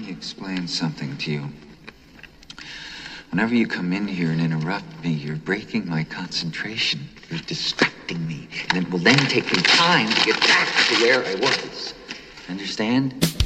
me explain something to you. Whenever you come in here and interrupt me, you're breaking my concentration. You're distracting me. And it will then take me time to get back to where I was. Understand?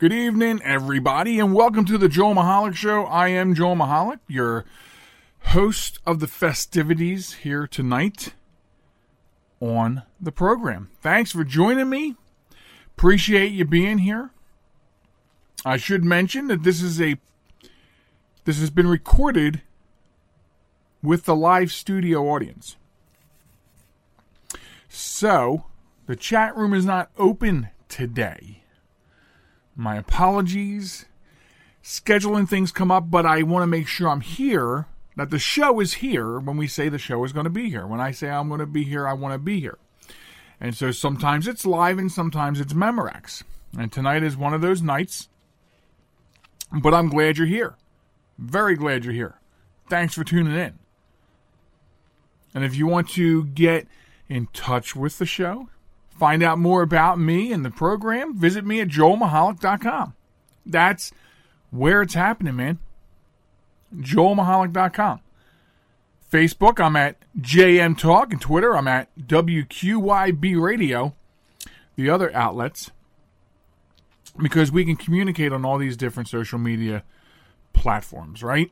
Good evening, everybody, and welcome to the Joel Michalec Show. I am Joel Michalec, your host of the festivities here tonight on the program. Thanks for joining me. Appreciate you being here. I should mention that this is a this has been recorded with the live studio audience. So, the chat room is not open today my apologies. Scheduling things come up, but I want to make sure I'm here, that the show is here when we say the show is going to be here. When I say I'm going to be here, I want to be here. And so sometimes it's live and sometimes it's Memorex. And tonight is one of those nights. But I'm glad you're here. Very glad you're here. Thanks for tuning in. And if you want to get in touch with the show, Find out more about me and the program, visit me at joelmichalec.com. That's where it's happening, man. joelmichalec.com. Facebook, I'm at JM Talk, and Twitter, I'm at WQYB Radio, the other outlets, because we can communicate on all these different social media platforms, right?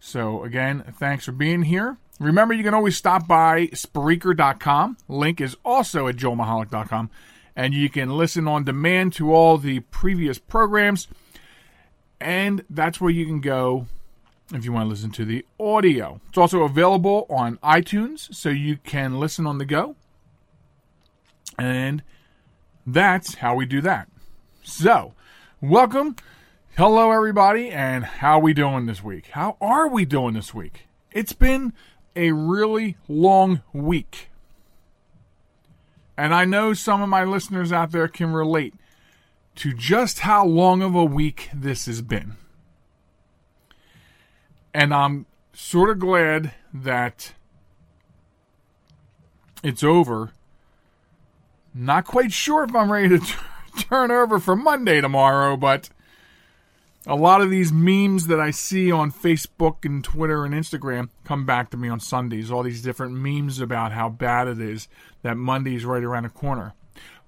So, again, thanks for being here. Remember, you can always stop by Spreaker.com. Link is also at joelmichalec.com. And you can listen on demand to all the previous programs. And that's where you can go if you want to listen to the audio. It's also available on iTunes, so you can listen on the go. And that's how we do that. So, welcome. Hello, everybody, and how are we doing this week? How are we doing this week? It's been a really long week. And I know some of my listeners out there can relate to just how long of a week this has been. And I'm sort of glad that it's over. Not quite sure if I'm ready to turn over for Monday tomorrow, but a lot of these memes that I see on Facebook and Twitter and Instagram come back to me on Sundays. All these different memes about how bad it is that Monday's right around the corner.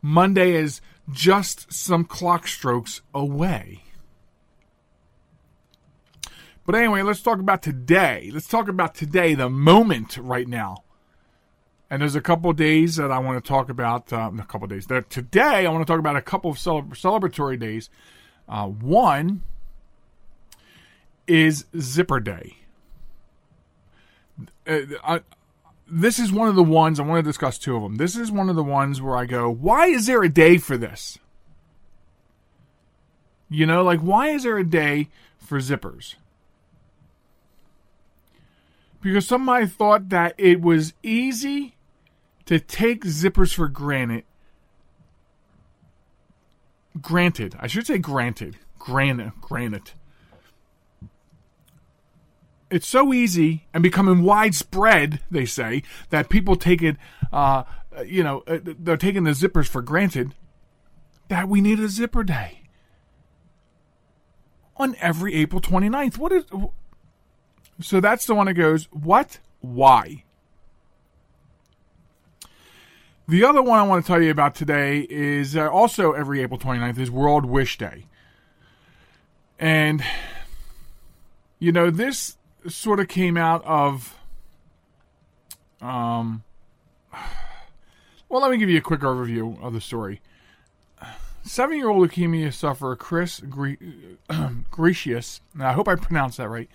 Monday is just some clock strokes away. But anyway, let's talk about today. Let's talk about today, the moment right now. And there's a couple days that I want to talk about. Um, a couple days. Today I want to talk about a couple of celebratory days. Uh, one is Zipper Day. Uh, I, this is one of the ones I want to discuss two of them. This is one of the ones where I go, why is there a day for this? You know, like why is there a day for zippers? Because somebody thought that it was easy to take zippers for granted. Granted, I should say granted. Granted, granted it's so easy and becoming widespread, they say, that people take it, uh, you know, uh, they're taking the zippers for granted, that we need a zipper day on every April 29th. What is. So that's the one that goes, what? Why? The other one I want to tell you about today is uh, also every April 29th is World Wish Day. And, you know, this sort of came out of um well let me give you a quick overview of the story. Seven-year-old leukemia sufferer chris Greicius i hope i pronounced that right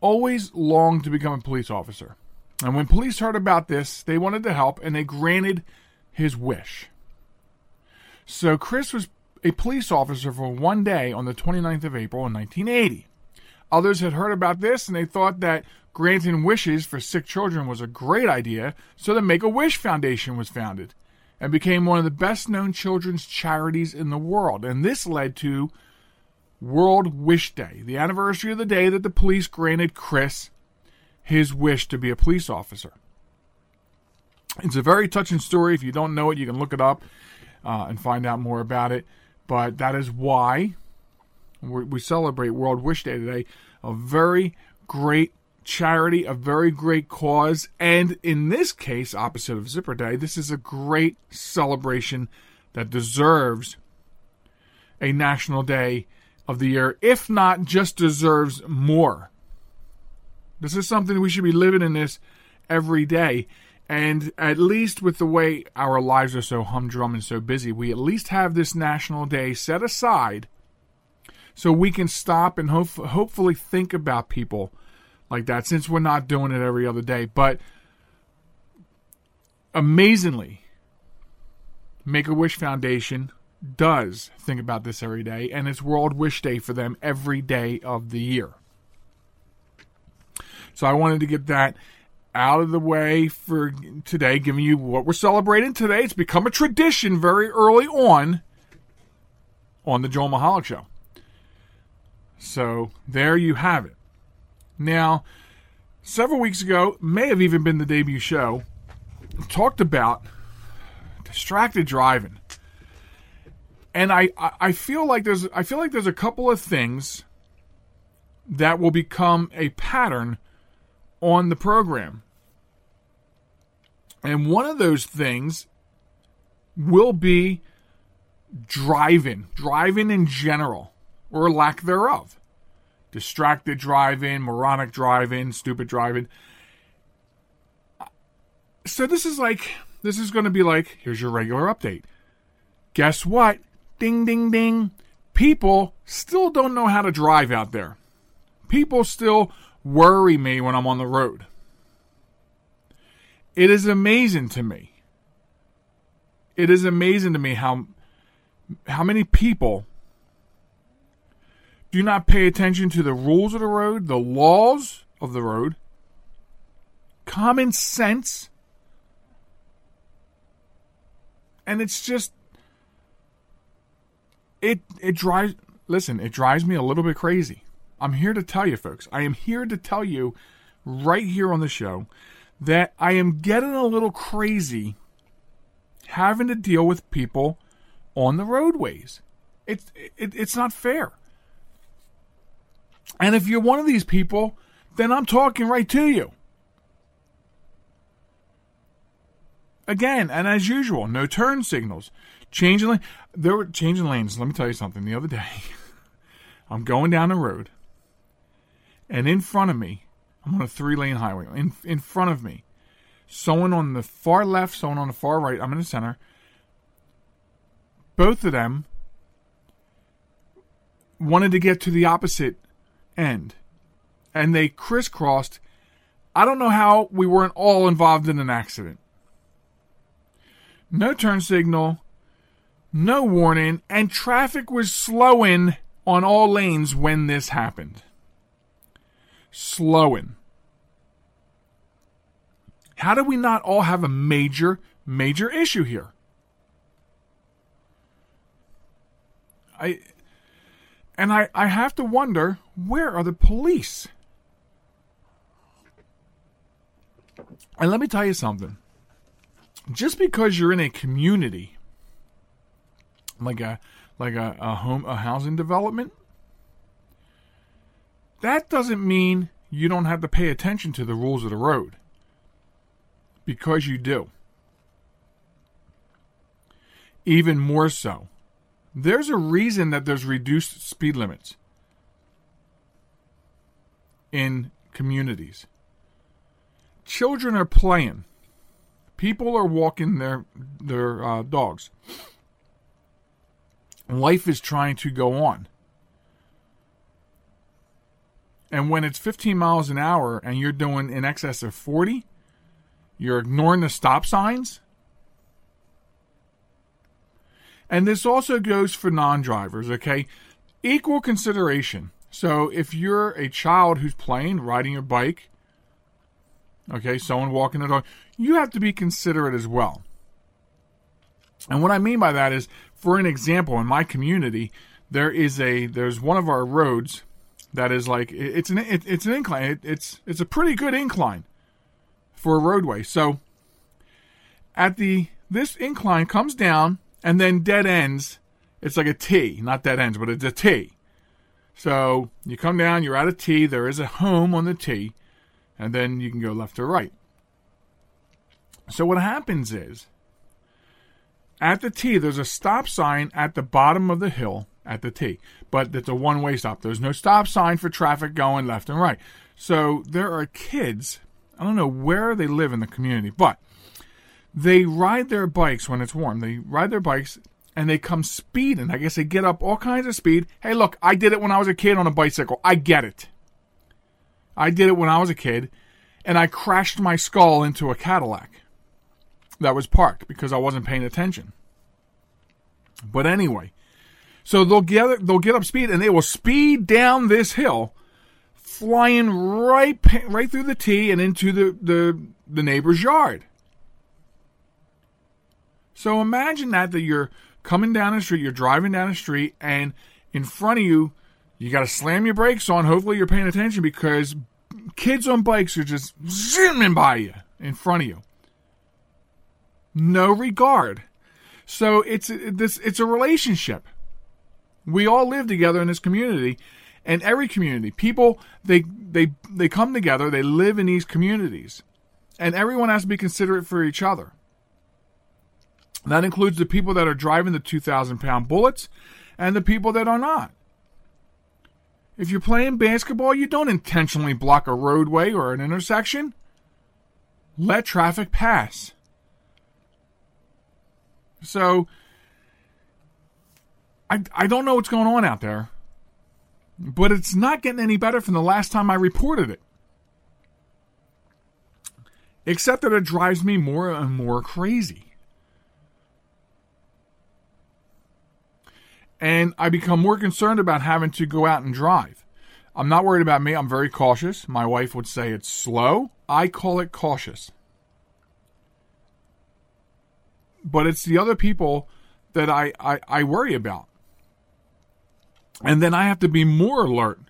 always longed to become a police officer. And when police heard about this they wanted to help and they granted his wish. So chris was a police officer for one day on the 29th of april in 1980 Others had heard about this and they thought that granting wishes for sick children was a great idea, so the Make a Wish Foundation was founded and became one of the best known children's charities in the world. And this led to World Wish Day, the anniversary of the day that the police granted Chris his wish to be a police officer. It's a very touching story. If you don't know it, you can look it up uh, and find out more about it. But that is why we celebrate World Wish Day today. A very great charity, a very great cause, and in this case, opposite of Zipper Day, this is a great celebration that deserves a national day of the year, if not just deserves more. This is something we should be living in this every day. And at least with the way our lives are so humdrum and so busy, we at least have this national day set aside so we can stop and hope, hopefully think about people like that since we're not doing it every other day. But amazingly, Make a Wish Foundation does think about this every day, and it's World Wish Day for them every day of the year. So I wanted to get that out of the way for today, giving you what we're celebrating today. It's become a tradition very early on on the Joel Michalec Show. So there you have it. Now, several weeks ago, may have even been the debut show, talked about distracted driving. And I, I feel like there's I feel like there's a couple of things that will become a pattern on the program. And one of those things will be driving, driving in general, or lack thereof distracted driving, moronic driving, stupid driving. So this is like this is going to be like here's your regular update. Guess what? Ding ding ding. People still don't know how to drive out there. People still worry me when I'm on the road. It is amazing to me. It is amazing to me how how many people do not pay attention to the rules of the road, the laws of the road, common sense. And it's just it it drives listen, it drives me a little bit crazy. I'm here to tell you folks. I am here to tell you right here on the show that I am getting a little crazy having to deal with people on the roadways. It's it, it's not fair. And if you're one of these people, then I'm talking right to you. Again, and as usual, no turn signals. Changing lane. There were changing lanes. Let me tell you something. The other day, I'm going down the road, and in front of me, I'm on a three lane highway. In in front of me, someone on the far left, someone on the far right. I'm in the center. Both of them wanted to get to the opposite end. And they crisscrossed. I don't know how we weren't all involved in an accident. No turn signal, no warning, and traffic was slowing on all lanes when this happened. Slowing. How do we not all have a major, major issue here? I and I, I have to wonder where are the police? And let me tell you something. Just because you're in a community, like a like a, a home a housing development, that doesn't mean you don't have to pay attention to the rules of the road. Because you do. Even more so. There's a reason that there's reduced speed limits in communities. Children are playing. People are walking their their uh, dogs. Life is trying to go on. And when it's 15 miles an hour and you're doing in excess of 40, you're ignoring the stop signs and this also goes for non drivers, okay? Equal consideration. So if you're a child who's playing, riding your bike, okay, someone walking the dog, you have to be considerate as well. And what I mean by that is, for an example, in my community, there is a there's one of our roads that is like it's an it, it's an incline. It, it's it's a pretty good incline for a roadway. So at the this incline comes down and then dead ends. It's like a T, not dead ends, but it's a T. So you come down, you're at a T. There is a home on the T, and then you can go left or right. So what happens is at the T, there's a stop sign at the bottom of the hill at the T, but it's a one way stop. There's no stop sign for traffic going left and right. So there are kids, I don't know where they live in the community, but they ride their bikes when it's warm. They ride their bikes and they come speeding. I guess they get up all kinds of speed. Hey, look, I did it when I was a kid on a bicycle. I get it. I did it when I was a kid and I crashed my skull into a Cadillac that was parked because I wasn't paying attention. But anyway, so they'll get they'll get up speed and they will speed down this hill, flying right right through the T and into the the, the neighbor's yard. So imagine that that you're coming down the street, you're driving down the street, and in front of you, you got to slam your brakes on. Hopefully, you're paying attention because kids on bikes are just zooming by you in front of you no regard. So it's this it's a relationship. We all live together in this community, and every community, people they they they come together, they live in these communities, and everyone has to be considerate for each other. That includes the people that are driving the 2,000 pound bullets and the people that are not. If you're playing basketball, you don't intentionally block a roadway or an intersection. Let traffic pass. So I I don't know what's going on out there. But it's not getting any better from the last time I reported it. Except that it drives me more and more crazy. And I become more concerned about having to go out and drive. I'm not worried about me. I'm very cautious. My wife would say it's slow. I call it cautious but it's the other people that I, I, I worry about. And then I have to be more alert.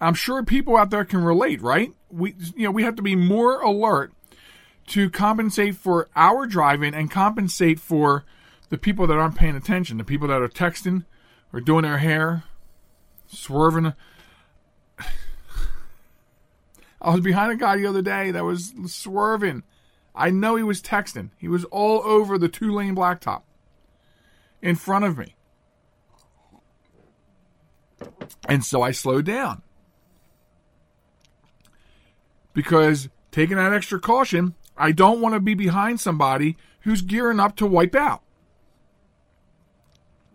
I'm sure people out there can relate, right? We you know, we have to be more alert to compensate for our driving and compensate for the people that aren't paying attention, the people that are texting or doing their hair, swerving. I was behind a guy the other day that was swerving I know he was texting. He was all over the two lane blacktop in front of me. And so I slowed down. Because taking that extra caution, I don't want to be behind somebody who's gearing up to wipe out.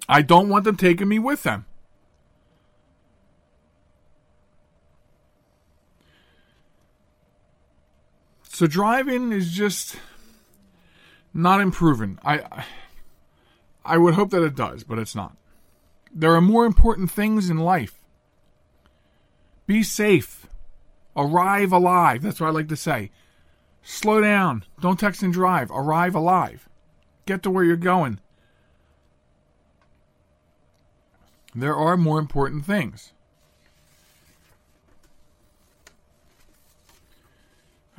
I don't want them taking me with them. So driving is just not improving. I I would hope that it does, but it's not. There are more important things in life. Be safe. Arrive alive. That's what I like to say. Slow down. Don't text and drive. Arrive alive. Get to where you're going. There are more important things.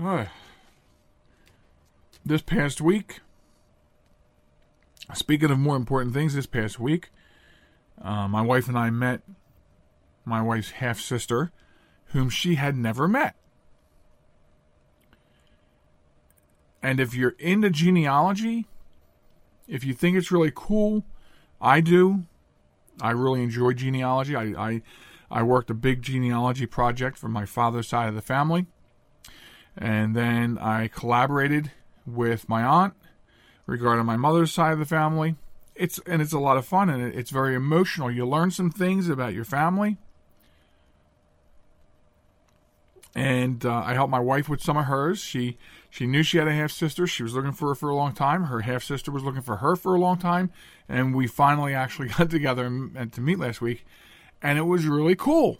Oh this past week, speaking of more important things, this past week, uh, my wife and I met my wife's half sister, whom she had never met. And if you're into genealogy, if you think it's really cool, I do. I really enjoy genealogy. I, I, I worked a big genealogy project for my father's side of the family. And then I collaborated with my aunt regarding my mother's side of the family. It's and it's a lot of fun and it's very emotional. You learn some things about your family. and uh, I helped my wife with some of hers. She she knew she had a half sister. She was looking for her for a long time. Her half sister was looking for her for a long time, and we finally actually got together and, and to meet last week, and it was really cool.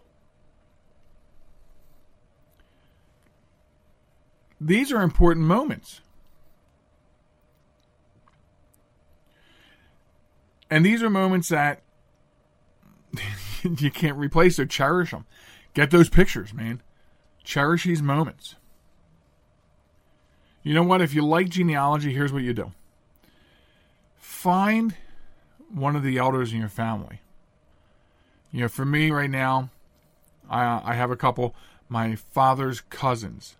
These are important moments. And these are moments that you can't replace, so cherish them. Get those pictures, man. Cherish these moments. You know what? If you like genealogy, here's what you do find one of the elders in your family. You know, for me right now, I, I have a couple, my father's cousins.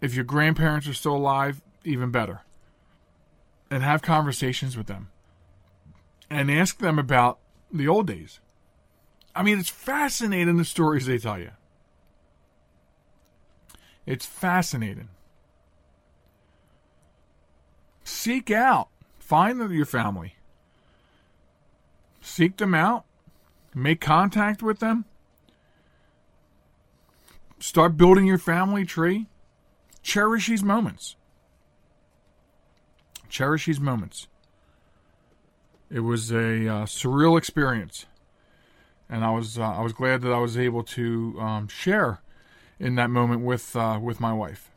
If your grandparents are still alive, even better. And have conversations with them. And ask them about the old days. I mean, it's fascinating the stories they tell you. It's fascinating. Seek out, find your family, seek them out, make contact with them, start building your family tree. Cherish these moments. Cherish these moments. It was a uh, surreal experience, and I was uh, I was glad that I was able to um, share in that moment with uh, with my wife.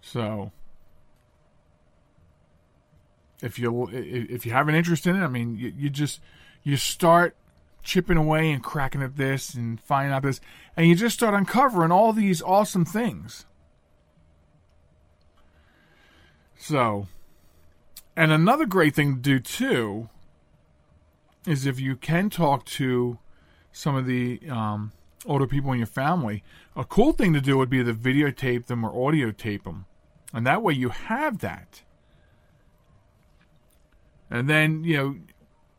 So, if you if you have an interest in it, I mean, you, you just you start chipping away and cracking at this and finding out this, and you just start uncovering all these awesome things. So, and another great thing to do too is if you can talk to some of the um, older people in your family, a cool thing to do would be to videotape them or audio tape them. And that way you have that. And then, you know,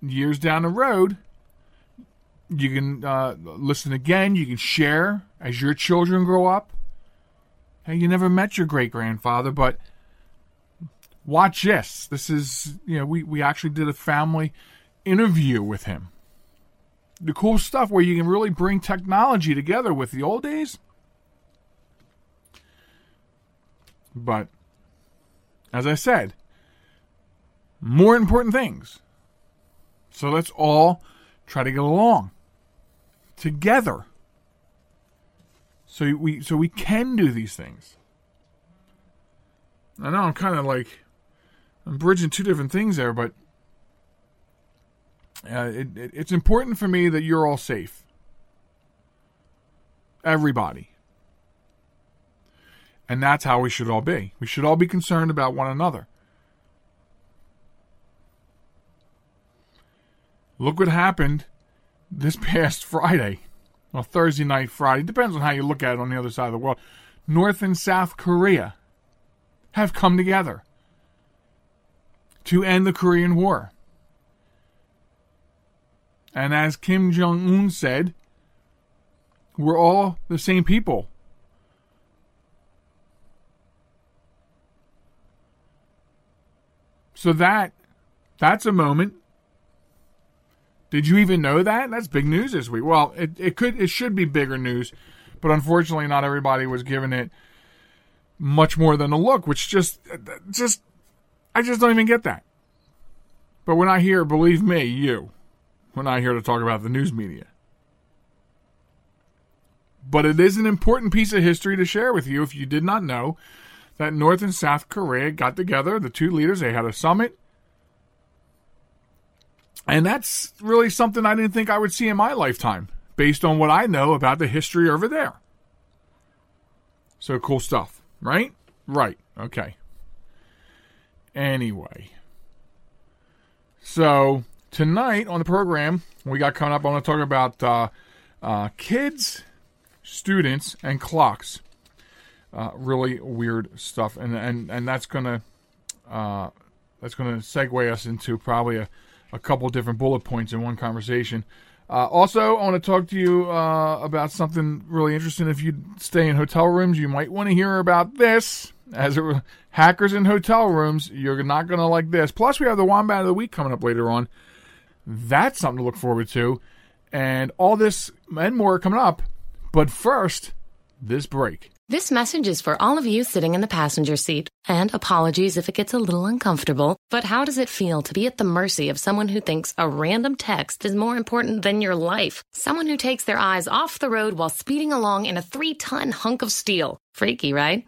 years down the road, you can uh, listen again, you can share as your children grow up. Hey, you never met your great grandfather, but watch this. This is, you know, we, we actually did a family interview with him the cool stuff where you can really bring technology together with the old days. But as I said, more important things. So let's all try to get along together. So we so we can do these things. I know I'm kind of like I'm bridging two different things there, but uh, it, it, it's important for me that you're all safe. Everybody. And that's how we should all be. We should all be concerned about one another. Look what happened this past Friday. Well, Thursday night, Friday. Depends on how you look at it on the other side of the world. North and South Korea have come together to end the Korean War. And as Kim Jong un said, we're all the same people. So that that's a moment. Did you even know that? That's big news this week. Well, it, it could it should be bigger news, but unfortunately not everybody was giving it much more than a look, which just just I just don't even get that. But when I hear, believe me, you we're not here to talk about the news media. But it is an important piece of history to share with you if you did not know that North and South Korea got together, the two leaders, they had a summit. And that's really something I didn't think I would see in my lifetime, based on what I know about the history over there. So cool stuff, right? Right. Okay. Anyway. So tonight on the program, we got coming up, I want to talk about uh, uh, kids, students, and clocks. Uh, really weird stuff, and and and that's gonna uh, that's gonna segue us into probably a, a couple different bullet points in one conversation. Uh, also, I want to talk to you uh, about something really interesting. If you stay in hotel rooms, you might want to hear about this. As it, hackers in hotel rooms, you're not going to like this. Plus, we have the Wombat of the Week coming up later on. That's something to look forward to. And all this and more coming up. But first, this break. This message is for all of you sitting in the passenger seat. And apologies if it gets a little uncomfortable, but how does it feel to be at the mercy of someone who thinks a random text is more important than your life? Someone who takes their eyes off the road while speeding along in a three ton hunk of steel. Freaky, right?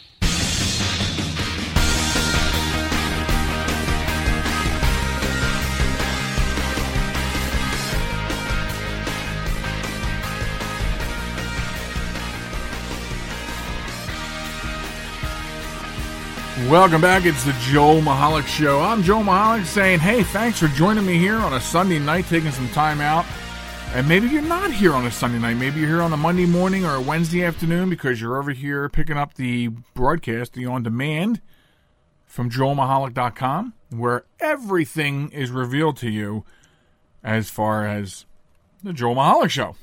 Welcome back. It's the Joel Michalec Show. I'm Joel Michalec saying, hey, thanks for joining me here on a Sunday night, taking some time out. And maybe you're not here on a Sunday night. Maybe you're here on a Monday morning or a Wednesday afternoon because you're over here picking up the broadcast, the on demand from joelmichalec.com, where everything is revealed to you as far as the Joel Michalec Show.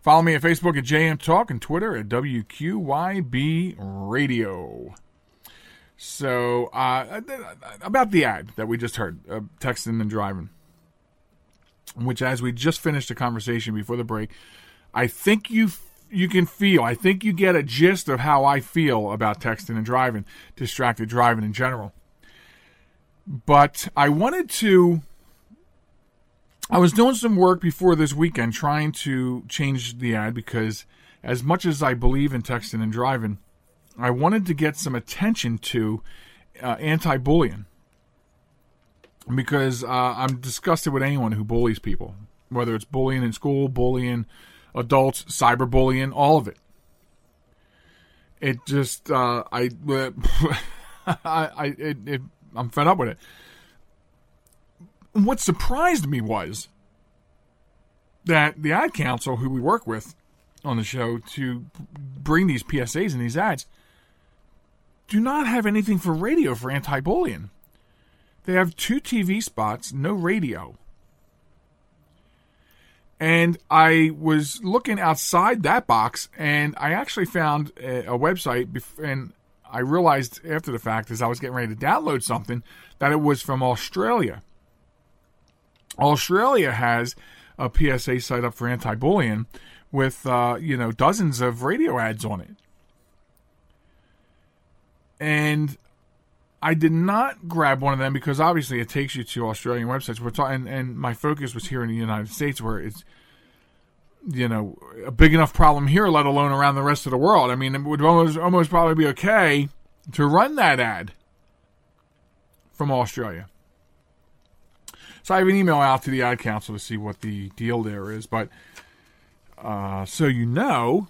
Follow me at Facebook at JM Talk and Twitter at WQYB Radio. So, uh, about the ad that we just heard, uh, texting and driving, which as we just finished a conversation before the break, I think you you can feel. I think you get a gist of how I feel about texting and driving, distracted driving in general. But I wanted to. I was doing some work before this weekend trying to change the ad because, as much as I believe in texting and driving, I wanted to get some attention to uh, anti-bullying because uh, I'm disgusted with anyone who bullies people, whether it's bullying in school, bullying adults, cyberbullying, all of it. It just uh, I, I, it, it, I'm fed up with it. What surprised me was that the ad council, who we work with on the show to bring these PSAs and these ads, do not have anything for radio for anti bullying. They have two TV spots, no radio. And I was looking outside that box, and I actually found a, a website, and I realized after the fact, as I was getting ready to download something, that it was from Australia. Australia has a PSA site up for anti-bullying with uh, you know dozens of radio ads on it and I did not grab one of them because obviously it takes you to Australian websites. We're talking, and my focus was here in the United States, where it's you know a big enough problem here, let alone around the rest of the world. I mean, it would almost almost probably be okay to run that ad from Australia. So I have an email out to the ad council to see what the deal there is, but uh, so you know,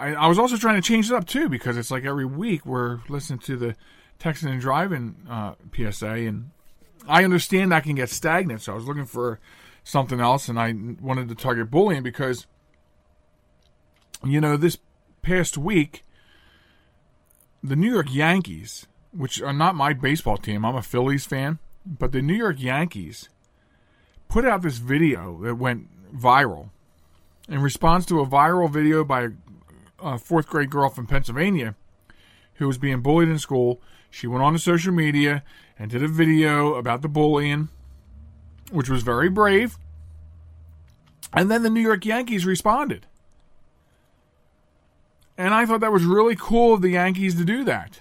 I, I was also trying to change it up too because it's like every week we're listening to the texting and driving uh, PSA, and I understand that can get stagnant. So I was looking for something else, and I wanted to target bullying because you know this past week the New York Yankees, which are not my baseball team, I'm a Phillies fan, but the New York Yankees put out this video that went viral in response to a viral video by a fourth grade girl from Pennsylvania who was being bullied in school. She went on to social media and did a video about the bullying, which was very brave. And then the New York Yankees responded. And I thought that was really cool of the Yankees to do that.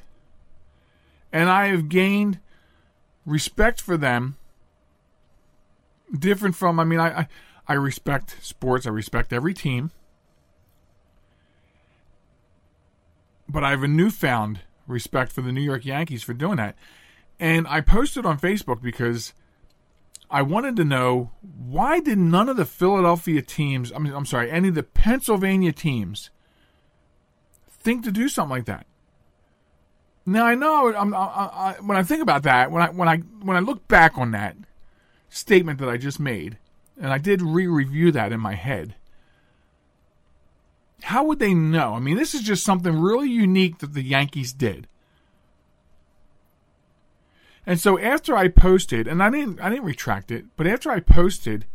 And I have gained respect for them. Different from, I mean, I, I, I respect sports, I respect every team. But I have a newfound respect for the New York Yankees for doing that. And I posted on Facebook because I wanted to know why did none of the Philadelphia teams, I mean, I'm sorry, any of the Pennsylvania teams think to do something like that? Now I know I, I, when I think about that, when I when I when I look back on that statement that I just made, and I did re-review that in my head. How would they know? I mean, this is just something really unique that the Yankees did. And so after I posted, and I didn't I didn't retract it, but after I posted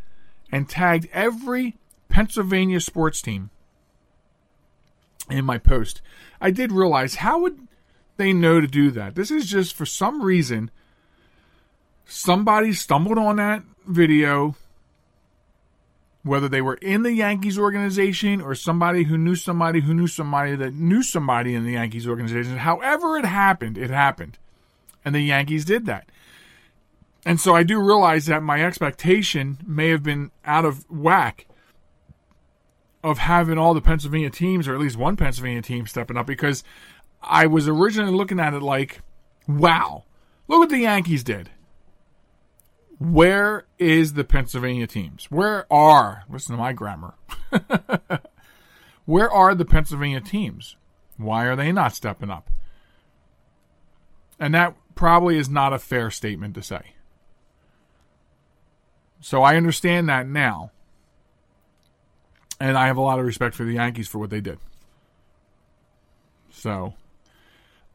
and tagged every Pennsylvania sports team in my post, I did realize how would they know to do that? This is just for some reason somebody stumbled on that video whether they were in the Yankees organization or somebody who knew somebody who knew somebody that knew somebody in the Yankees organization. However, it happened, it happened. And the Yankees did that. And so I do realize that my expectation may have been out of whack of having all the Pennsylvania teams, or at least one Pennsylvania team, stepping up because I was originally looking at it like, wow, look what the Yankees did. Where is the Pennsylvania teams? Where are, listen to my grammar, where are the Pennsylvania teams? Why are they not stepping up? And that probably is not a fair statement to say. So I understand that now. And I have a lot of respect for the Yankees for what they did. So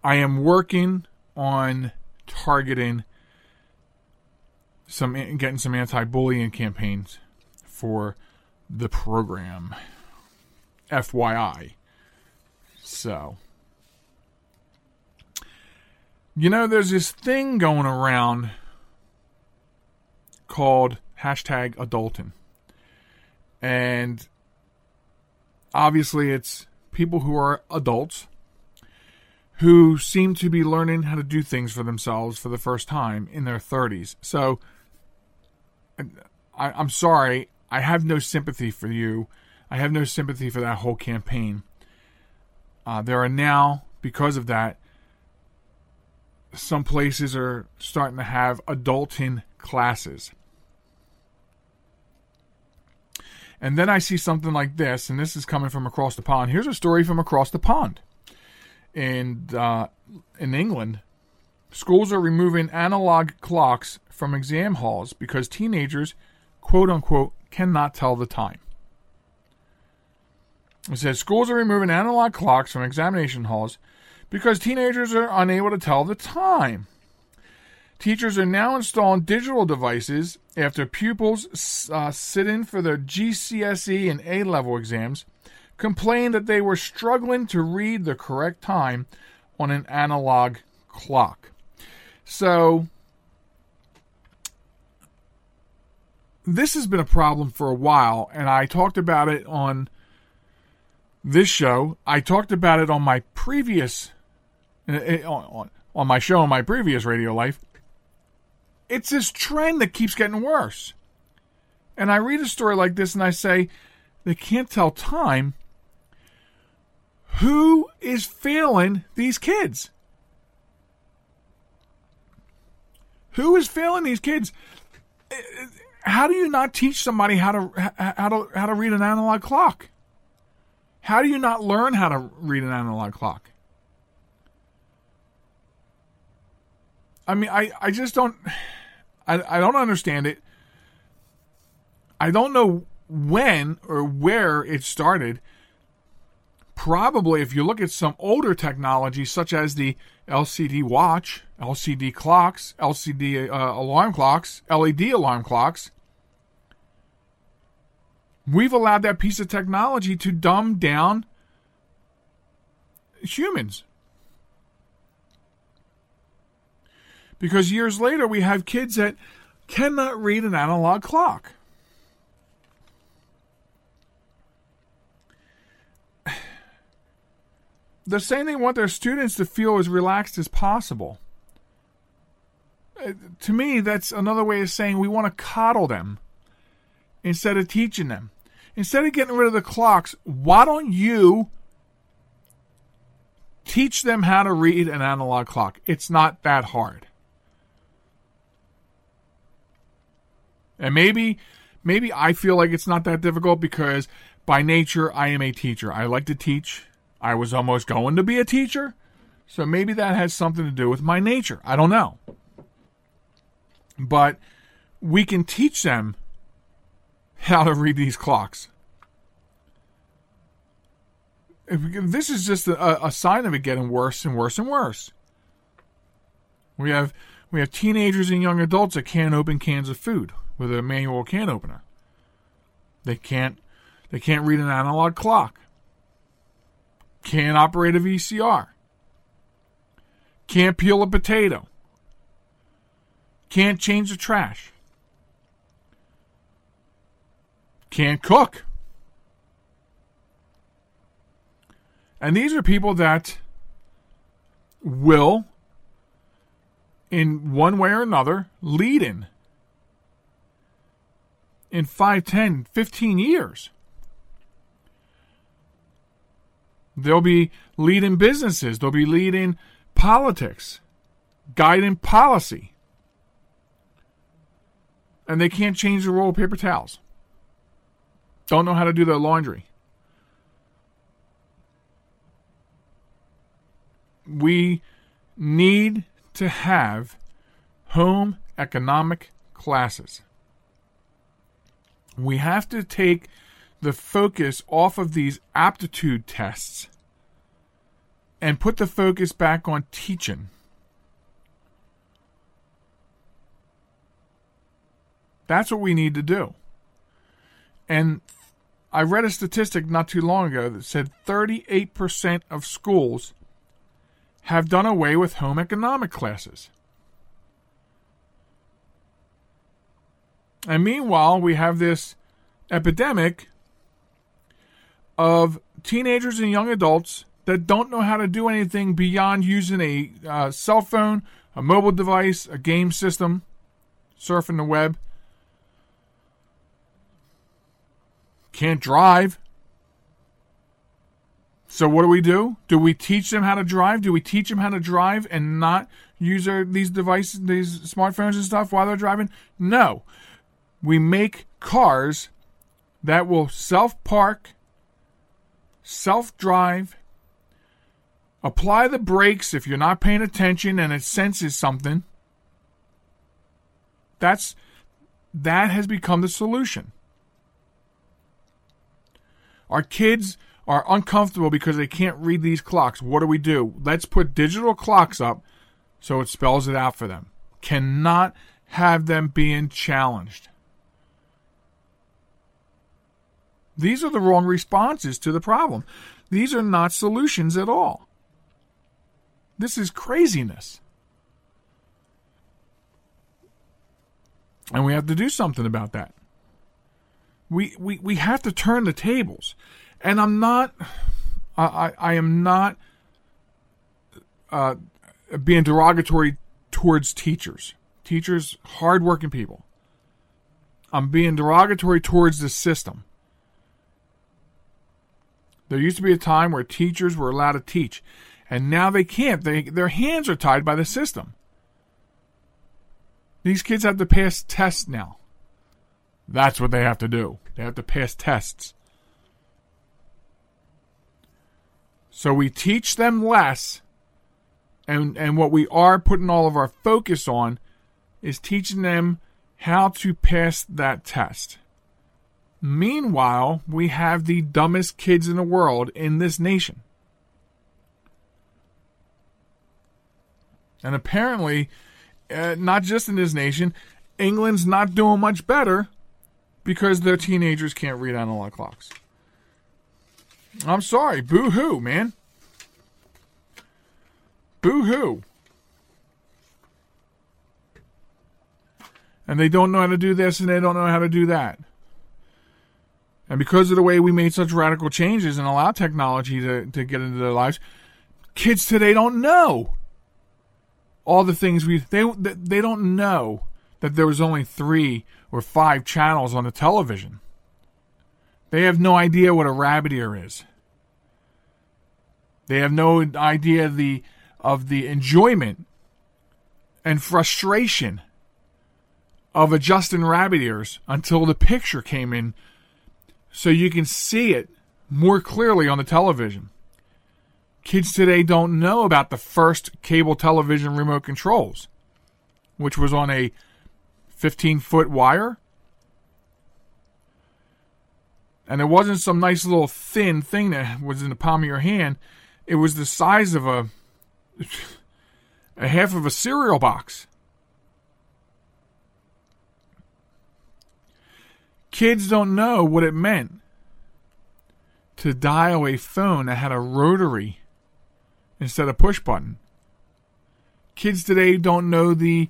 I am working on targeting some getting some anti-bullying campaigns for the program. FYI. So, you know, there's this thing going around called hashtag adulting. And obviously, it's people who are adults who seem to be learning how to do things for themselves for the first time in their 30s. So, I, I'm sorry, I have no sympathy for you. I have no sympathy for that whole campaign. Uh, there are now, because of that, some places are starting to have adulting classes. And then I see something like this, and this is coming from across the pond. Here's a story from across the pond. And uh, in England, schools are removing analog clocks from exam halls because teenagers, quote unquote, cannot tell the time. It says schools are removing analog clocks from examination halls because teenagers are unable to tell the time. Teachers are now installing digital devices after pupils uh, sit in for their GCSE and A level exams complained that they were struggling to read the correct time on an analog clock. So, this has been a problem for a while, and I talked about it on this show. I talked about it on my previous uh, on, on my show on my previous radio life. It's this trend that keeps getting worse. And I read a story like this and I say, they can't tell time. Who is failing these kids? Who is failing these kids? how do you not teach somebody how to how to how to read an analog clock? How do you not learn how to read an analog clock? I mean, I, I just don't I, I don't understand it. I don't know when or where it started. Probably, if you look at some older technology, such as the LCD watch, LCD clocks, LCD uh, alarm clocks, LED alarm clocks. We've allowed that piece of technology to dumb down humans. Because years later, we have kids that cannot read an analog clock. They're saying they want their students to feel as relaxed as possible. Uh, to me, that's another way of saying we want to coddle them instead of teaching them. Instead of getting rid of the clocks, why don't you teach them how to read an analog clock? It's not that hard. And maybe maybe I feel like it's not that difficult because by nature I am a teacher. I like to teach I was almost going to be a teacher. So maybe that has something to do with my nature. I don't know. But we can teach them how to read these clocks. this is just a, a sign of it getting worse and worse and worse. We have we have teenagers and young adults that can't open cans of food with a manual can opener. They can't they can't read an analog clock. Can't operate a VCR. Can't peel a potato. Can't change the trash. Can't cook. And these are people that will, in one way or another, lead in in 5, 10, 15 years. They'll be leading businesses, they'll be leading politics, guiding policy. And they can't change the roll of paper towels. Don't know how to do their laundry. we need to have home economic classes. We have to take the focus off of these aptitude tests and put the focus back on teaching. That's what we need to do. And I read a statistic not too long ago that said 38% of schools have done away with home economic classes. And meanwhile, we have this epidemic of teenagers and young adults that don't know how to do anything beyond using a uh, cell phone, a mobile device, a game system, surfing the web. Can't drive. So what do we do? Do we teach them how to drive? Do we teach them how to drive and not use these devices, these smartphones and stuff while they're driving? No. We make cars that will self park, self drive, apply the brakes if you're not paying attention and it senses something. That's that has become the solution. Our kids are uncomfortable because they can't read these clocks. What do we do? Let's put digital clocks up so it spells it out for them. Cannot have them being challenged. These are the wrong responses to the problem. These are not solutions at all. This is craziness. And we have to do something about that. We, we, we have to turn the tables and I'm not, I, I, am not uh, being derogatory towards teachers. Teachers, hardworking people. I'm being derogatory towards the system. There used to be a time where teachers were allowed to teach, and now they can't. They, their hands are tied by the system. These kids have to pass tests now. That's what they have to do. They have to pass tests. So we teach them less, and, and what we are putting all of our focus on is teaching them how to pass that test. Meanwhile, we have the dumbest kids in the world in this nation. And apparently, uh, not just in this nation, England's not doing much better because their teenagers can't read analog clocks. I'm sorry. Boo hoo, man. Boo hoo. And they don't know how to do this and they don't know how to do that. And because of the way we made such radical changes and allowed technology to, to get into their lives, kids today don't know all the things we they they don't know that there was only 3 or 5 channels on the television. They have no idea what a rabbit ear is. They have no idea the of the enjoyment and frustration of adjusting rabbit ears until the picture came in so you can see it more clearly on the television. Kids today don't know about the first cable television remote controls, which was on a 15 foot wire And it wasn't some nice little thin thing that was in the palm of your hand. It was the size of a a half of a cereal box. Kids don't know what it meant to dial a phone that had a rotary instead of push button. Kids today don't know the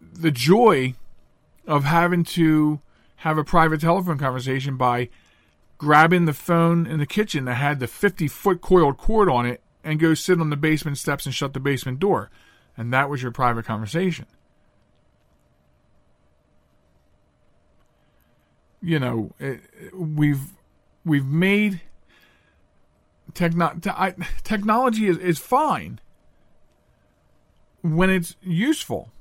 the joy of having to have a private telephone conversation by grabbing the phone in the kitchen that had the 50 foot coiled cord on it and go sit on the basement steps and shut the basement door. And that was your private conversation. You know, it, we've we've made techno- te- technology is, is fine when it's useful.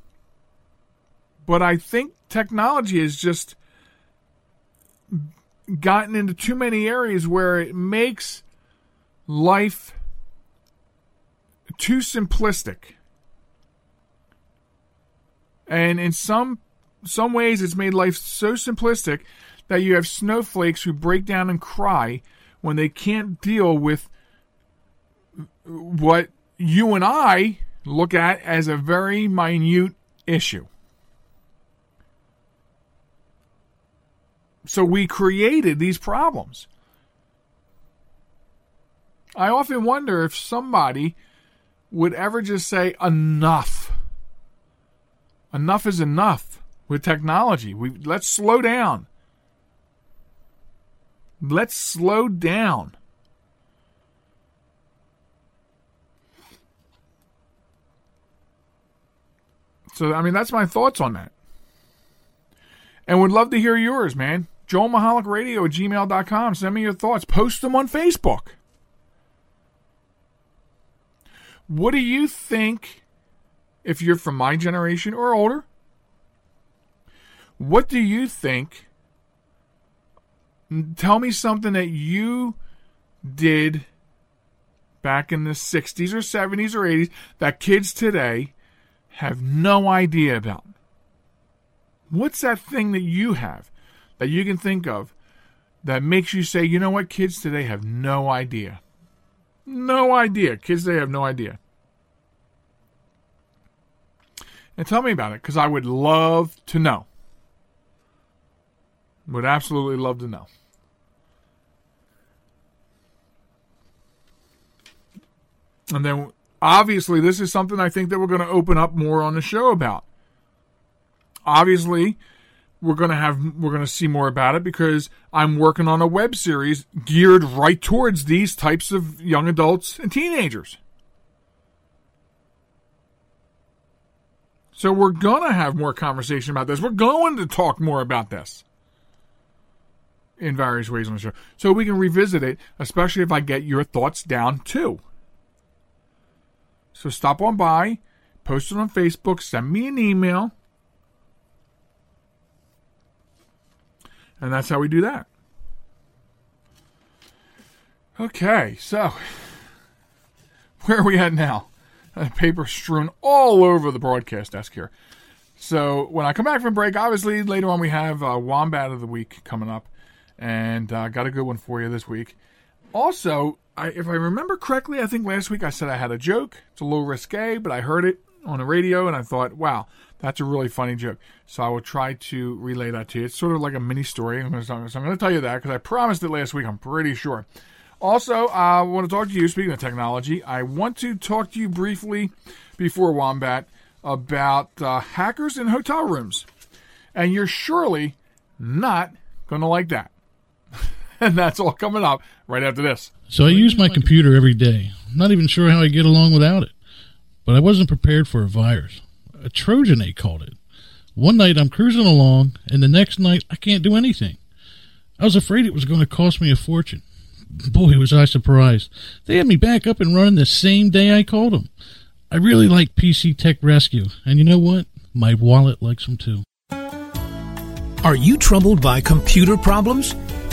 But I think technology has just gotten into too many areas where it makes life too simplistic. And in some some ways it's made life so simplistic that you have snowflakes who break down and cry when they can't deal with what you and I look at as a very minute issue. So we created these problems. I often wonder if somebody would ever just say enough. Enough is enough with technology. We let's slow down. Let's slow down. So I mean that's my thoughts on that. And would love to hear yours, man. Joel Michalec Radio at gmail.com. Send me your thoughts. Post them on Facebook. What do you think, if you're from my generation or older? What do you think? Tell me something that you did back in the 60s or 70s or 80s that kids today have no idea about. What's that thing that you have that you can think of that makes you say, you know what, kids today have no idea? No idea. Kids today have no idea. And tell me about it because I would love to know. Would absolutely love to know. And then obviously this is something I think that we're going to open up more on the show about. Obviously, we're going to have we're going to see more about it because I'm working on a web series geared right towards these types of young adults and teenagers. So we're going to have more conversation about this. We're going to talk more about this in various ways on the show. So we can revisit it, especially if I get your thoughts down too. So stop on by, post it on Facebook, send me an email. And that's how we do that. Okay, so where are we at now? Uh, paper strewn all over the broadcast desk here. So when I come back from break, obviously later on we have uh, Wombat of the Week coming up, and uh, got a good one for you this week. Also, I, if I remember correctly, I think last week I said I had a joke. It's a little risque, but I heard it on the radio and I thought, wow, that's a really funny joke. So I will try to relay that to you. It's sort of like a mini story. So I'm going to tell you that because I promised it last week. I'm pretty sure. Also, I want to talk to you, speaking of technology, I want to talk to you briefly before Wombat about uh, hackers in hotel rooms. And you're surely not going to like that. and that's all coming up right after this. So I use my computer every day. I'm not even sure how I get along without it. But I wasn't prepared for a virus. A Trojan, they called it. One night I'm cruising along, and the next night I can't do anything. I was afraid it was going to cost me a fortune. Boy, was I surprised. They had me back up and running the same day I called them. I really like PC Tech Rescue, and you know what? My wallet likes them too. Are you troubled by computer problems?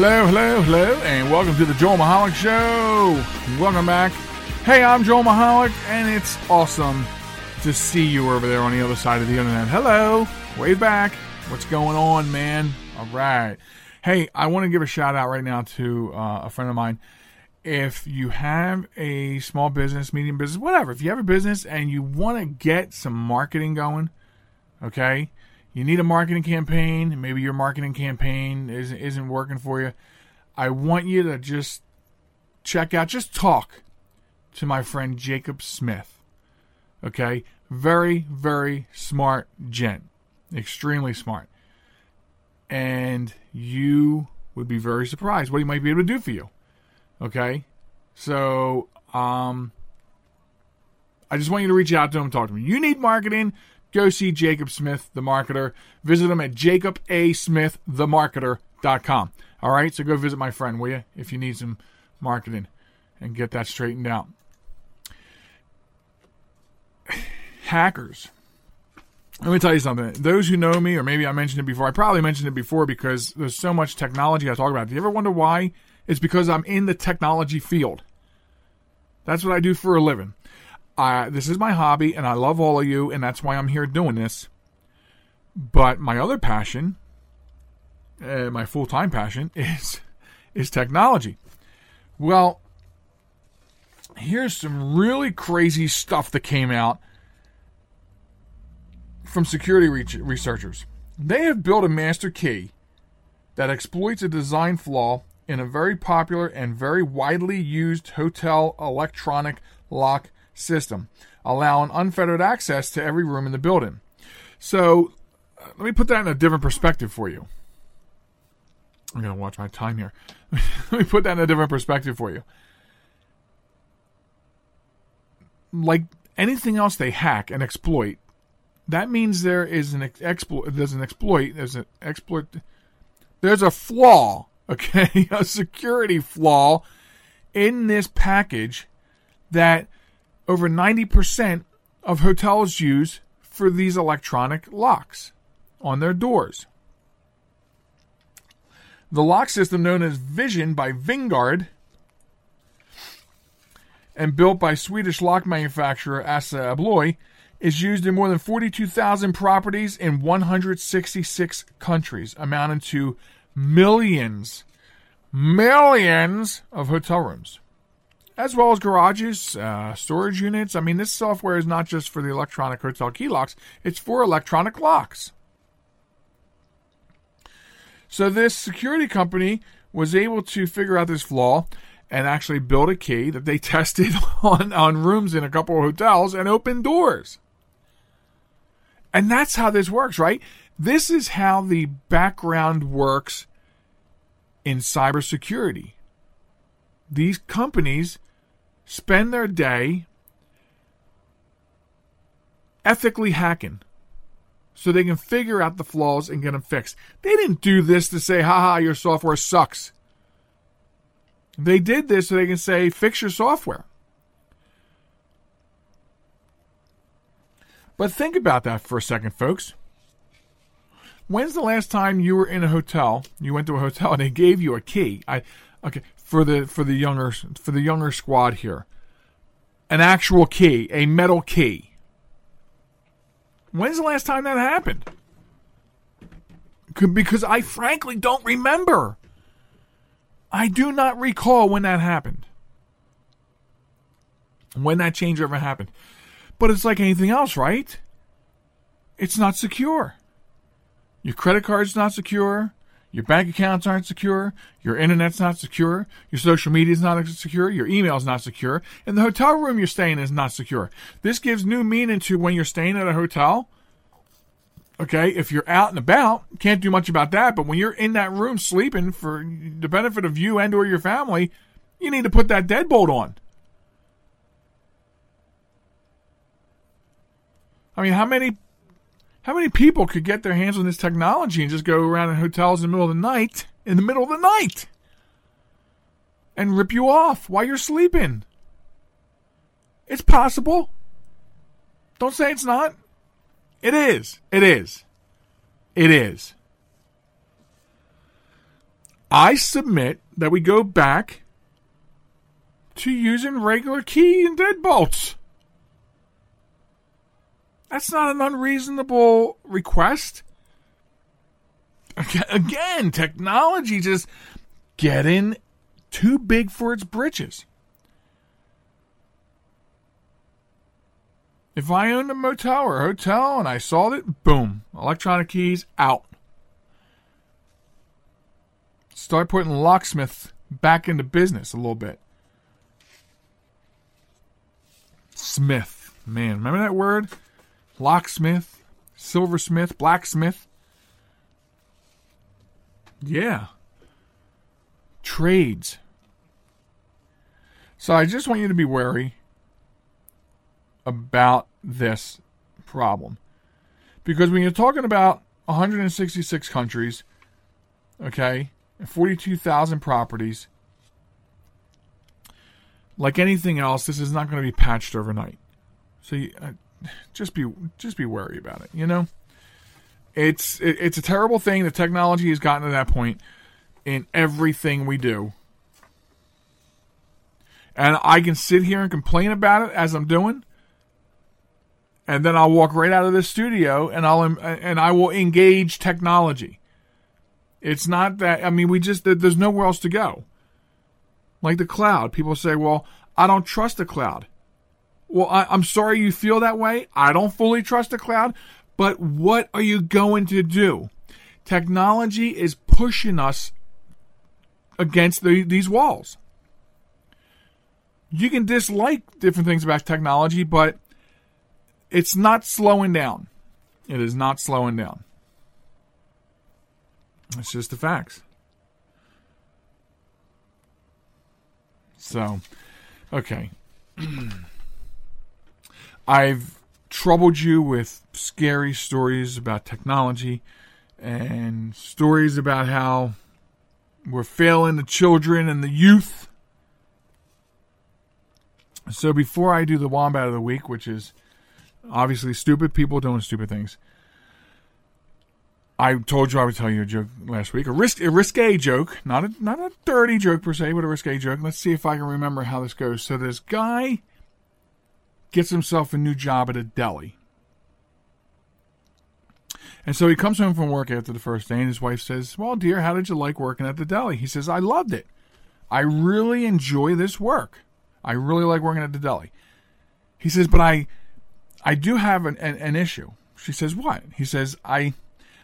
Hello, hello, hello, and welcome to the Joel Michalec Show. Welcome back. Hey, I'm Joel Michalec, and it's awesome to see you over there on the other side of the internet. Hello, wave back. What's going on, man? All right. Hey, I want to give a shout out right now to uh, a friend of mine. If you have a small business, medium business, whatever, if you have a business and you want to get some marketing going, okay, you need a marketing campaign, maybe your marketing campaign isn't, isn't working for you, I want you to just check out, just talk to my friend Jacob Smith. Okay? Very, very smart gent. Extremely smart. And you would be very surprised what he might be able to do for you. Okay? So, um, I just want you to reach out to him talk to me. You need marketing, go see Jacob Smith, the marketer. Visit him at jacobasmiththemarketer.com. All right, so go visit my friend, will you, if you need some marketing and get that straightened out. Hackers. Let me tell you something. Those who know me, or maybe I mentioned it before, I probably mentioned it before because there's so much technology I talk about. Do you ever wonder why? It's because I'm in the technology field. That's what I do for a living. I, this is my hobby, and I love all of you, and that's why I'm here doing this. But my other passion, uh, my full time passion, is is technology. Well, here's some really crazy stuff that came out from security re- researchers. They have built a master key that exploits a design flaw in a very popular and very widely used hotel electronic lock system, allowing unfettered access to every room in the building. So, uh, let me put that in a different perspective for you. I'm going to watch my time here. let me put that in a different perspective for you. Like anything else they hack and exploit, that means there is an exploit. There's an exploit. There's an exploit. There's a flaw. Okay, a security flaw in this package that over 90% of hotels use for these electronic locks on their doors. The lock system, known as Vision by VingCard, and built by Swedish lock manufacturer Assa Abloy, is used in more than 42,000 properties in 166 countries, amounting to millions, millions of hotel rooms as well as garages, uh, storage units. I mean, this software is not just for the electronic hotel key locks, it's for electronic locks. So, this security company was able to figure out this flaw and actually build a key that they tested on, on rooms in a couple of hotels and opened doors. And that's how this works, right? This is how the background works in cybersecurity. These companies spend their day ethically hacking so they can figure out the flaws and get them fixed. They didn't do this to say, haha, your software sucks. They did this so they can say, fix your software. But think about that for a second, folks. When's the last time you were in a hotel? You went to a hotel and they gave you a key. I okay for the for the younger for the younger squad here. An actual key, a metal key. When's the last time that happened? Because I frankly don't remember. I do not recall when that happened. When that change ever happened. But it's like anything else, right? It's not secure. Your credit card's not secure. Your bank accounts aren't secure. Your internet's not secure. Your social media's not secure. Your email's not secure. And the hotel room you're staying in is not secure. This gives new meaning to when you're staying at a hotel. Okay, if you're out and about, can't do much about that. But when you're in that room sleeping for the benefit of you and or your family, you need to put that deadbolt on. I mean, how many how many people could get their hands on this technology and just go around in hotels in the middle of the night, in the middle of the night, and rip you off while you're sleeping? It's possible. Don't say it's not. It is. It is. It is. I submit that we go back to using regular key and deadbolts. That's not an unreasonable request. Again, technology just getting too big for its britches. If I owned a motel or a hotel and I saw it, boom, electronic keys out. Start putting locksmith back into business a little bit. Smith, man, remember that word? Locksmith, silversmith, blacksmith. Yeah. Trades. So I just want you to be wary about this problem. Because when you're talking about 166 countries, okay, and 42,000 properties, like anything else, this is not going to be patched overnight. So you, uh, just be just be wary about it. You know, it's it, it's a terrible thing. The technology has gotten to that point in everything we do, and I can sit here and complain about it as I'm doing, and then I'll walk right out of this studio and I'll and I will engage technology. It's not that I mean we just there's nowhere else to go. Like the cloud, people say, "Well, I don't trust the cloud." Well, I, I'm sorry you feel that way. I don't fully trust the cloud, but what are you going to do? Technology is pushing us against the, these walls. You can dislike different things about technology, but it's not slowing down. It is not slowing down. It's just the facts. So, okay. I've troubled you with scary stories about technology and stories about how we're failing the children and the youth. So before I do the wombat of the week, which is obviously stupid people doing stupid things. I told you I would tell you a joke last week, a risk a risque joke, not a not a dirty joke per se, but a risque joke. Let's see if I can remember how this goes. So this guy gets himself a new job at a deli. And so he comes home from work after the first day, and his wife says, Well, dear, how did you like working at the deli? He says, I loved it. I really enjoy this work. I really like working at the deli. He says, But I I do have an, an, an issue. She says, What? He says, I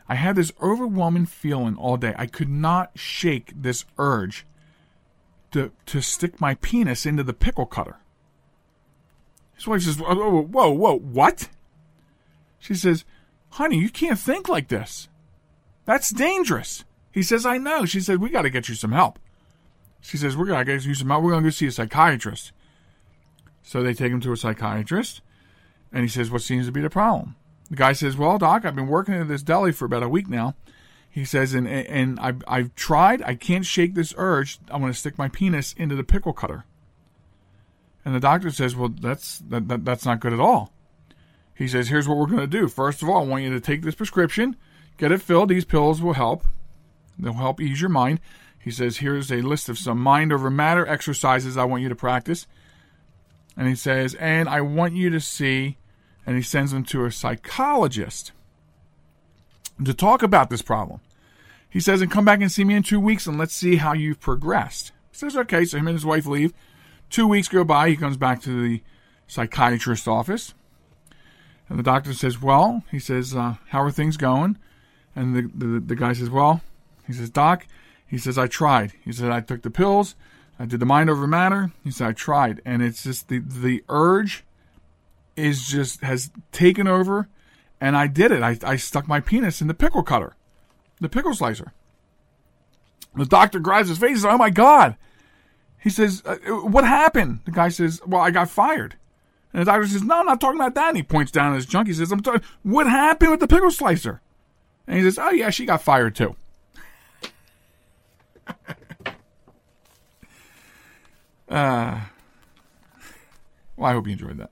I had this overwhelming feeling all day. I could not shake this urge to to stick my penis into the pickle cutter. His wife says, Whoa, whoa, whoa, what? She says, Honey, you can't think like this. That's dangerous. He says, I know. She says, We got to get you some help. She says, We're going to get you some help. We're going to go see a psychiatrist. So they take him to a psychiatrist. And he says, What seems to be the problem? The guy says, Well, Doc, I've been working at this deli for about a week now. He says, And, and I've, I've tried. I can't shake this urge. I'm going to stick my penis into the pickle cutter. And the doctor says, Well, that's, that, that that's not good at all. He says, Here's what we're going to do. First of all, I want you to take this prescription, get it filled. These pills will help. They'll help ease your mind. He says, Here's a list of some mind over matter exercises I want you to practice. And he says, And I want you to see and he sends him to a psychologist to talk about this problem. He says, and come back and see me in two weeks and let's see how you've progressed. He says, okay, so him and his wife leave. Two weeks go by, he comes back to the psychiatrist's office. And the doctor says, well, he says, uh, how are things going? And the, the, the guy says, well, he says, doc, he says, I tried. He said, I took the pills. I did the mind over matter. He said, I tried. And it's just the, the urge is just has taken over And I did it. I, I stuck my penis in the pickle cutter, the pickle slicer. The doctor grabs his face and says, Oh my God. He says, uh, What happened? The guy says, Well, I got fired. And the doctor says, No, I'm not talking about that. And he points down at his junk. He says, I'm talking, what happened with the pickle slicer? And he says, Oh, yeah, she got fired too. uh, well, I hope you enjoyed that.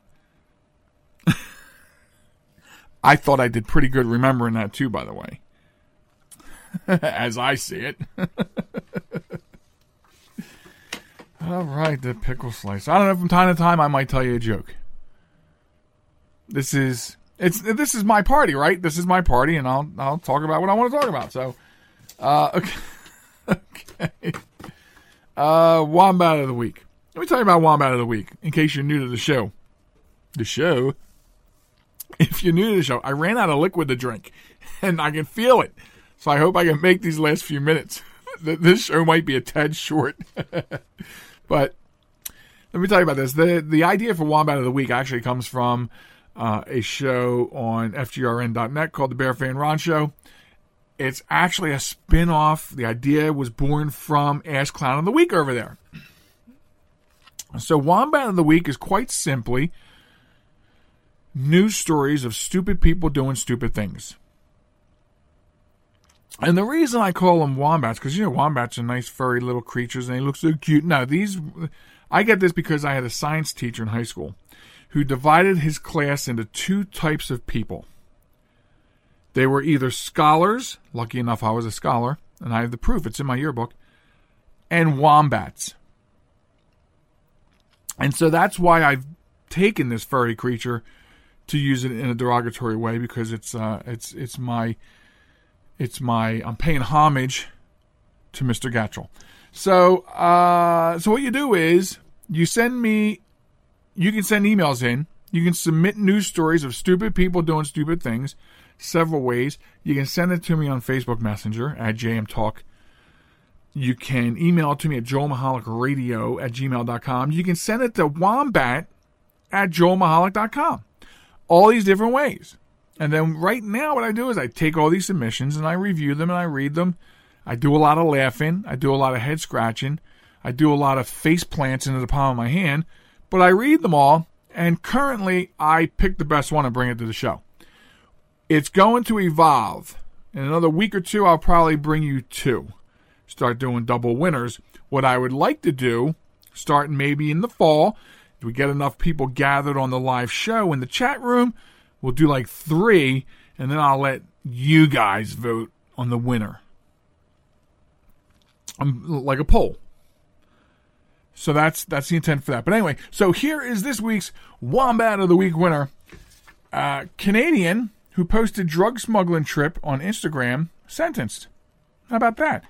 I thought I did pretty good remembering that too, by the way. As I see it. All right, the pickle slice. I don't know. From time to time, I might tell you a joke. This is it's this is my party, right? This is my party, and I'll I'll talk about what I want to talk about. So, uh, okay, okay. Uh, wombat of the week. Let me tell you about wombat of the week, in case you're new to the show. The show. If you're new to the show, I ran out of liquid to drink, and I can feel it. So I hope I can make these last few minutes. this show might be a tad short, but let me tell you about this. the The idea for Wombat of the Week actually comes from uh, a show on FGRN.net called The Bear Fan Ron Show. It's actually a spin off. The idea was born from Ask Clown of the Week over there. So, Wombat of the Week is quite simply news stories of stupid people doing stupid things. And the reason I call them wombats, because you know wombats are nice furry little creatures and they look so cute. Now these, I get this because I had a science teacher in high school who divided his class into two types of people. They were either scholars, lucky enough I was a scholar, and I have the proof, it's in my yearbook, and wombats. And so that's why I've taken this furry creature to use it in a derogatory way because it's uh, it's it's my it's my I'm paying homage to Mr. Gatchell. So uh, so what you do is you send me you can send emails in. You can submit news stories of stupid people doing stupid things several ways. You can send it to me on Facebook Messenger at JM Talk. You can email it to me at joelmichalecradio at gmail.com. You can send it to wombat at joelmichalec.com. All these different ways. And then right now, what I do is I take all these submissions and I review them and I read them. I do a lot of laughing. I do a lot of head scratching. I do a lot of face plants into the palm of my hand. But I read them all, and currently I pick the best one and bring it to the show. It's going to evolve. In another week or two, I'll probably bring you two. Start doing double winners. What I would like to do, starting maybe in the fall, if we get enough people gathered on the live show in the chat room, we'll do like three, and then I'll let you guys vote on the winner. I'm um, like a poll. So that's that's the intent for that. But anyway, so here is this week's Wombat of the Week winner. Uh, Canadian who posted drug smuggling trip on Instagram sentenced. How about that?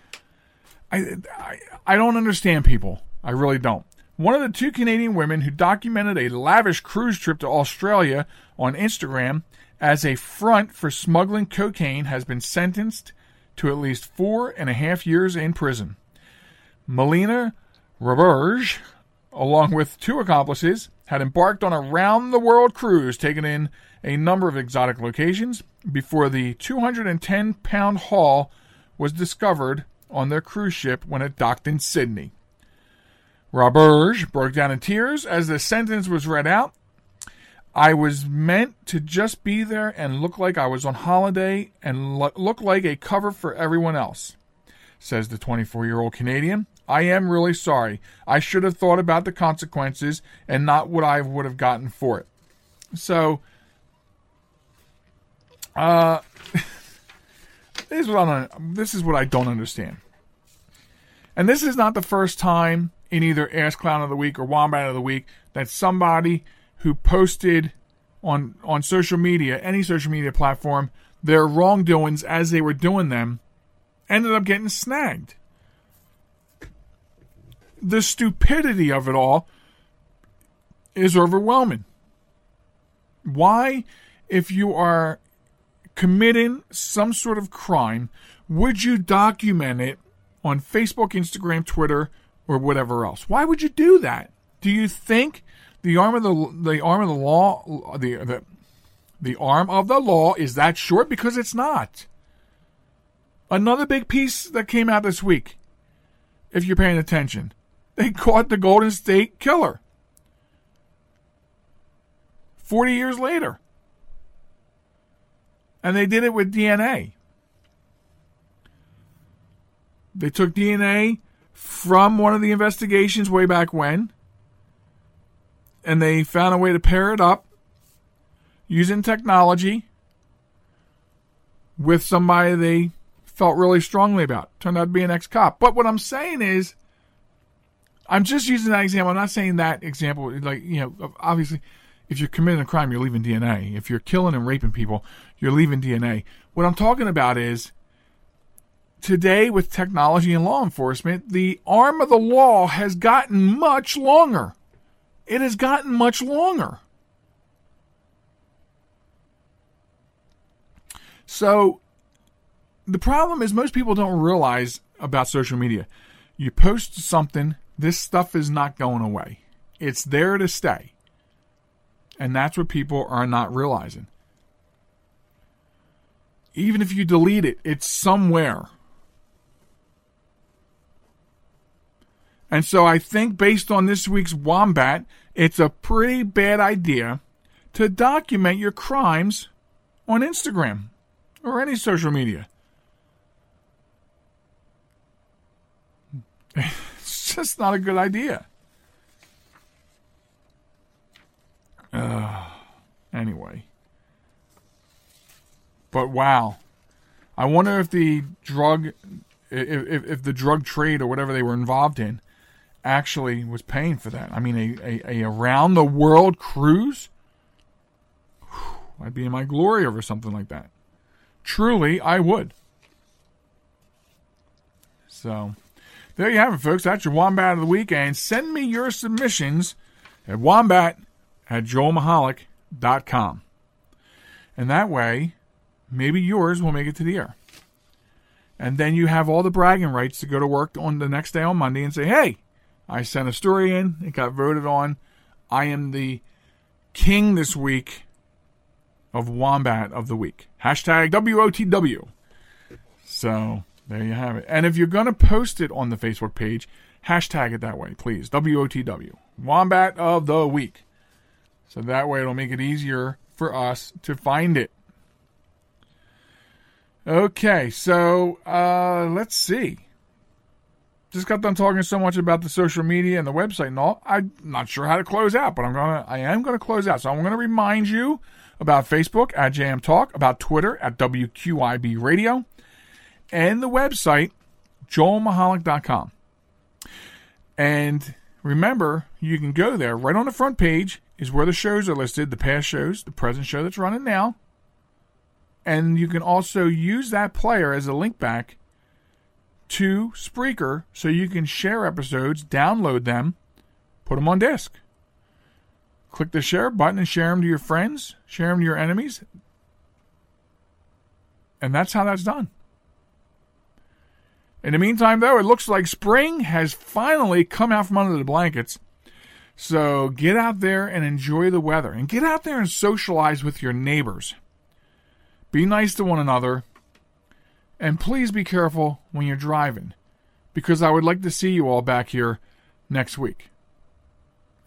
I, I I don't understand people. I really don't. One of the two Canadian women who documented a lavish cruise trip to Australia on Instagram as a front for smuggling cocaine has been sentenced to at least four and a half years in prison. Melina Roberge, along with two accomplices, had embarked on a round the world cruise taking in a number of exotic locations before the 210 pound haul was discovered on their cruise ship when it docked in Sydney. Roberge broke down in tears as the sentence was read out. I was meant to just be there and look like I was on holiday and look like a cover for everyone else, says the 24 year old Canadian. I am really sorry. I should have thought about the consequences and not what I would have gotten for it. So, uh, this is what I this is what I don't understand. And this is not the first time in either Ask Clown of the Week or Wombat of the Week that somebody who posted on on social media, any social media platform, their wrongdoings as they were doing them, ended up getting snagged the stupidity of it all is overwhelming. Why, if you are committing some sort of crime, would you document it on Facebook, Instagram, Twitter, or whatever else? Why would you do that? Do you think the arm of the the arm of the law, the the, The arm of the law is that short because it's not. Another big piece that came out this week, if you're paying attention, they caught the Golden State Killer. 40 years later. And they did it with DNA. They took DNA from one of the investigations way back when, and they found a way to pair it up using technology with somebody they felt really strongly about. Turned out to be an ex cop. But what I'm saying is, I'm just using that example. I'm not saying that example, like, you know, obviously, if you're committing a crime, you're leaving DNA. If you're killing and raping people, you're leaving DNA. What I'm talking about is, today with technology and law enforcement, the arm of the law has gotten much longer. It has gotten much longer. So the problem is most people don't realize about social media. You post something, this stuff is not going away. It's there to stay. And that's what people are not realizing. Even if you delete it, it's somewhere. And so I think based on this week's Wombat, it's a pretty bad idea to document your crimes on Instagram or any social media. It's just not a good idea. Uh, anyway. But wow. I wonder if the drug if, if, if the drug trade or whatever they were involved in actually was paying for that. I mean, a, a, a around the world cruise? Whew, I'd be in my glory over something like that. Truly, I would. So, there you have it, folks. That's your Wombat of the Week. And send me your submissions at wombat at joelmichalec.com. And that way, maybe yours will make it to the air. And then you have all the bragging rights to go to work on the next day on Monday and say, hey, I sent a story in, it got voted on. I am the king this week of Wombat of the Week. Hashtag WOTW. So there you have it. And if you're going to post it on the Facebook page, hashtag it that way, please. WOTW. Wombat of the Week. So that way it'll make it easier for us to find it. Okay, so uh, let's see. Just got done talking so much about the social media and the website and all. I'm not sure how to close out, but I'm gonna I am gonna close out. So I'm gonna remind you about Facebook at JM Talk, about Twitter at WQIB Radio, and the website joelmichalec.com. And remember, you can go there. Right on the front page is where the shows are listed, the past shows, the present show that's running now. And you can also use that player as a link back to Spreaker so you can share episodes, download them, put them on disk. Click the share button and share them to your friends, share them to your enemies. And that's how that's done. In the meantime, though, it looks like spring has finally come out from under the blankets. So get out there and enjoy the weather and get out there and socialize with your neighbors. Be nice to one another. And please be careful when you're driving because I would like to see you all back here next week.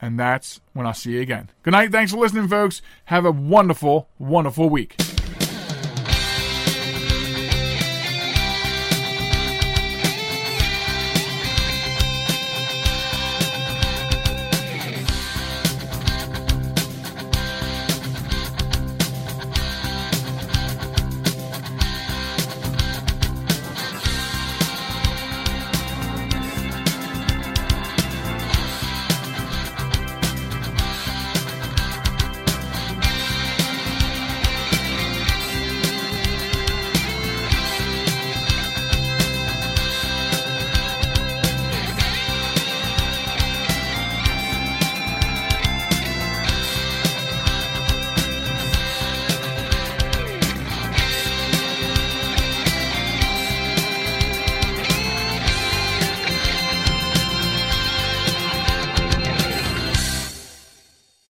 And that's when I'll see you again. Good night. Thanks for listening, folks. Have a wonderful, wonderful week.